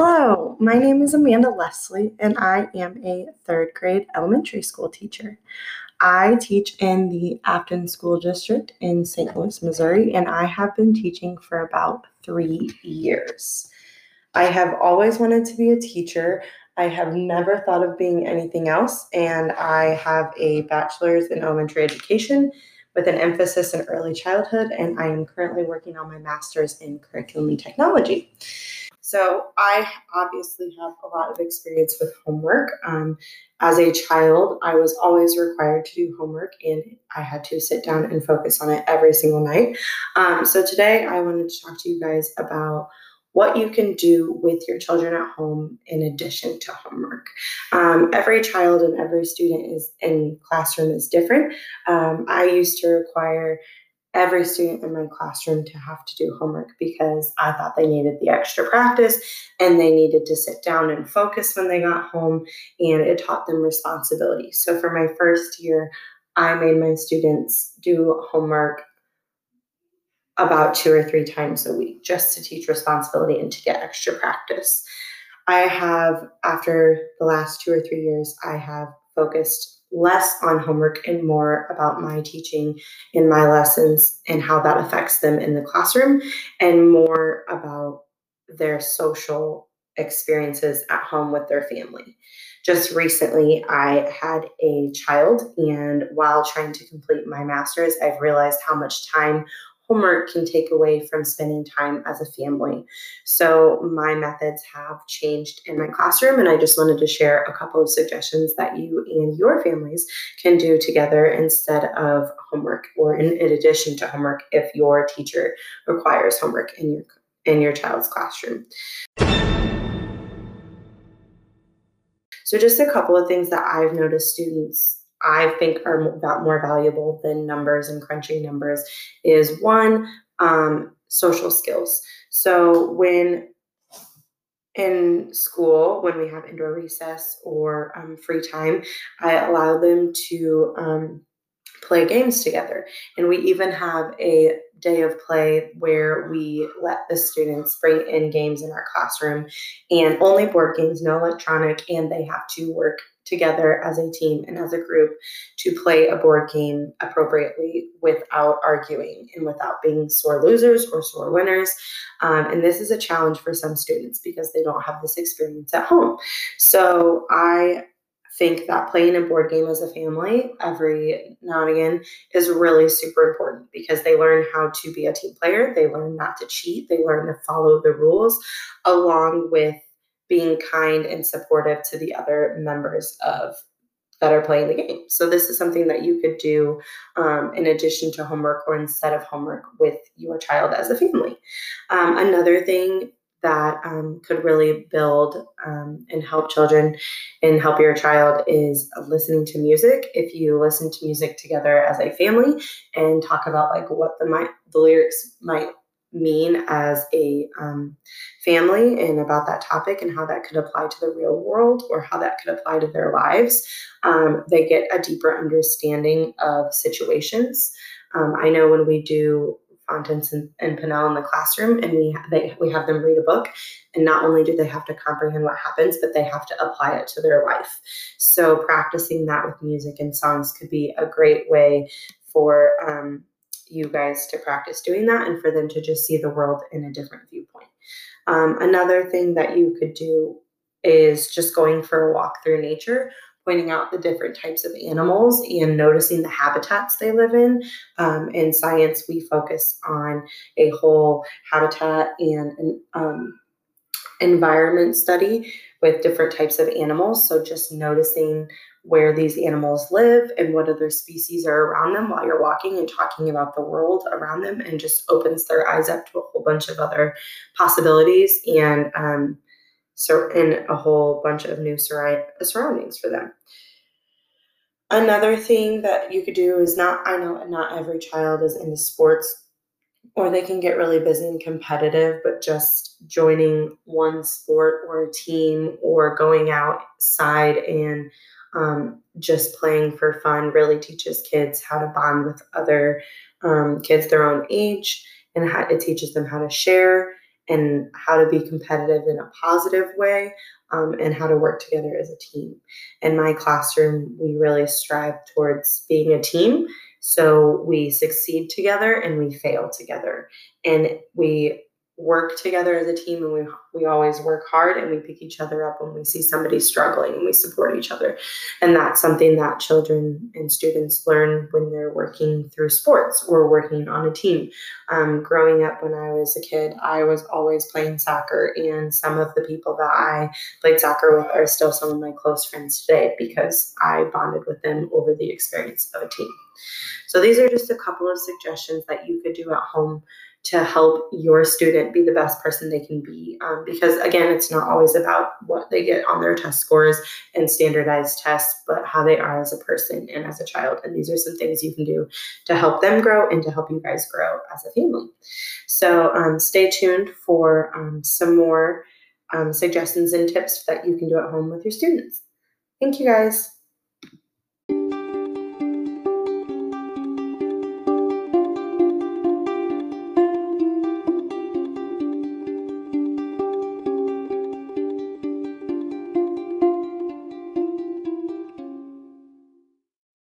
Hello, my name is Amanda Leslie, and I am a third grade elementary school teacher. I teach in the Affton School District in St. Louis, Missouri, and I have been teaching for about three years. I have always wanted to be a teacher. I have never thought of being anything else, and I have a bachelor's in elementary education with an emphasis in early childhood, and I am currently working on my master's in curriculum and technology. So I obviously have a lot of experience with homework. Um, as a child, I was always required to do homework, and I had to sit down and focus on it every single night. Um, so today, I wanted to talk to you guys about what you can do with your children at home in addition to homework. Um, every child and every student is in classroom is different. Um, I used to require every student in my classroom to have to do homework because I thought they needed the extra practice and they needed to sit down and focus when they got home, and it taught them responsibility. So for my first year, I made my students do homework about two or three times a week just to teach responsibility and to get extra practice. I have, after the last two or three years, I have focused less on homework and more about my teaching in my lessons and how that affects them in the classroom, and more about their social experiences at home with their family. Just recently, I had a child, and while trying to complete my master's, I've realized how much time homework can take away from spending time as a family. So my methods have changed in my classroom, and I just wanted to share a couple of suggestions that you and your families can do together instead of homework or in, in addition to homework if your teacher requires homework in your in your child's classroom. So just a couple of things that I've noticed students I think are more valuable than numbers and crunching numbers is one, um, social skills. So when in school, when we have indoor recess or um, free time, I allow them to um, play games together. And we even have a day of play where we let the students bring in games in our classroom and only board games, no electronic, and they have to work together as a team and as a group to play a board game appropriately without arguing and without being sore losers or sore winners. Um, and this is a challenge for some students because they don't have this experience at home. So I think that playing a board game as a family every now and again is really super important because they learn how to be a team player, they learn not to cheat, they learn to follow the rules along with being kind and supportive to the other members of that are playing the game. So this is something that you could do um, in addition to homework or instead of homework with your child as a family. Um, another thing that um, could really build um, and help children and help your child is listening to music. If you listen to music together as a family and talk about like what the might the lyrics might mean as a um, family and about that topic and how that could apply to the real world or how that could apply to their lives, um, they get a deeper understanding of situations. Um, I know when we do Fountas and, and Pinnell in the classroom, and we they, we have them read a book, and not only do they have to comprehend what happens, but they have to apply it to their life. So practicing that with music and songs could be a great way for um, you guys to practice doing that and for them to just see the world in a different viewpoint. Um, another thing that you could do is just going for a walk through nature, pointing out the different types of animals and noticing the habitats they live in. Um, in science, we focus on a whole habitat and um, environment study with different types of animals. So just noticing where these animals live and what other species are around them while you're walking and talking about the world around them and just opens their eyes up to a whole bunch of other possibilities and um, so a whole bunch of new sur- surroundings for them. Another thing that you could do is not I know not every child is into sports or they can get really busy and competitive, but just joining one sport or a team or going outside and um, just playing for fun really teaches kids how to bond with other um, kids their own age and how, it teaches them how to share and how to be competitive in a positive way um, and how to work together as a team. In my classroom, we really strive towards being a team. So we succeed together and we fail together. And we work together as a team and we we always work hard and we pick each other up when we see somebody struggling and we support each other. And that's something that children and students learn when they're working through sports or working on a team. Um, growing up when i was a kid i was always playing soccer and some of the people that i played soccer with are still some of my close friends today because i bonded with them over the experience of a team. So these are just a couple of suggestions that you could do at home to help your student be the best person they can be. Um, because again, it's not always about what they get on their test scores and standardized tests, but how they are as a person and as a child. And these are some things you can do to help them grow and to help you guys grow as a family. So um, stay tuned for um, some more um, suggestions and tips that you can do at home with your students. Thank you guys.